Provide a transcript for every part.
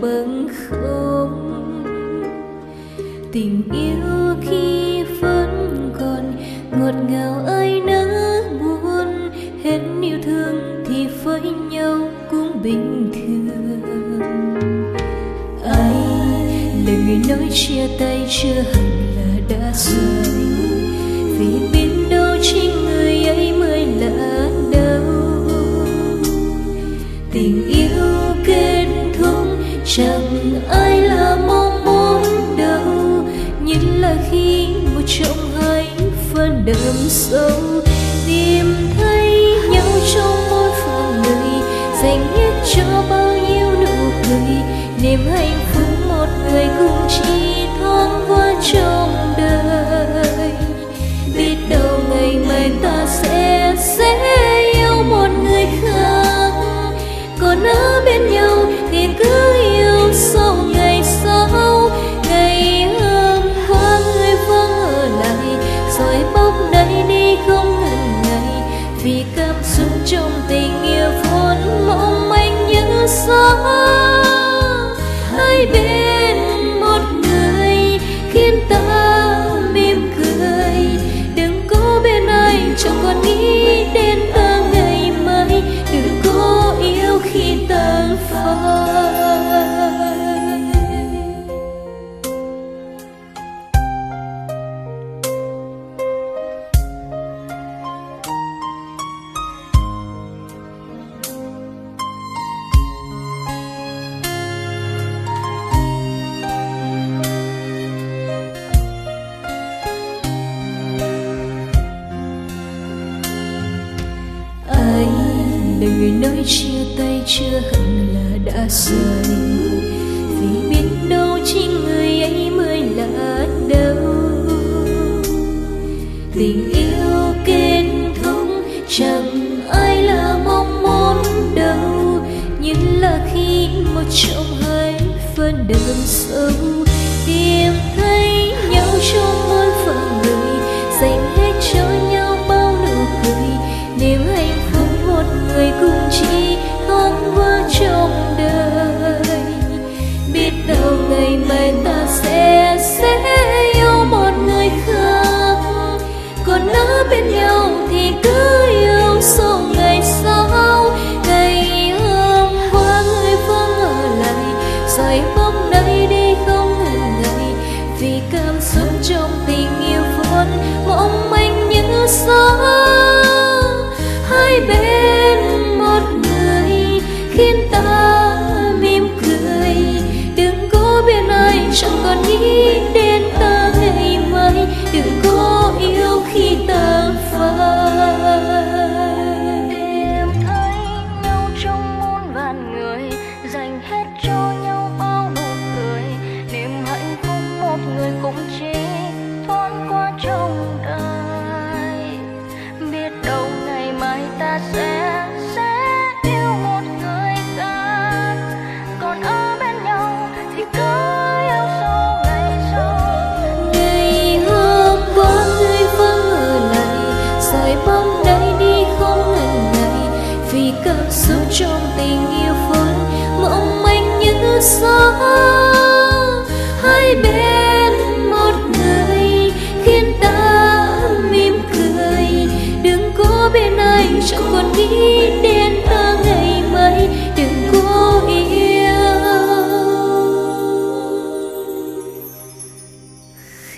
bằng không tình yêu khi ngọt ngào ai nỡ buồn. Hết yêu thương thì với nhau cũng bình thường. Ai là người nói chia tay chưa hẳn là đã rời vì biết đâu chính người ấy mới là đâu tình yêu kết thúc, chẳng đậm sâu, tìm thấy nhau trong mỗi phần người, dành hết cho bao nhiêu nụ cười, niềm hạnh phúc một người cùng như người chia tay chưa hẳn là đã rời vì biết đâu chính người ấy mới là đâu tình yêu kết thúc, chẳng ai là mong muốn đâu, nhưng là khi một trong hai phần đường sâu tìm thấy nhau trong chỉ thoáng qua trong người cũng chỉ thoáng qua trong đời. Biết đâu ngày mai ta sẽ sẽ yêu một người khác. Còn ở bên nhau thì cứ yêu sau ngày sau. Ngày hôm qua người vẫn ở lại rồi bóng đây đi không ngần ngại. Vì cảm xúc trong tình yêu vốn mong manh như gió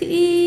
e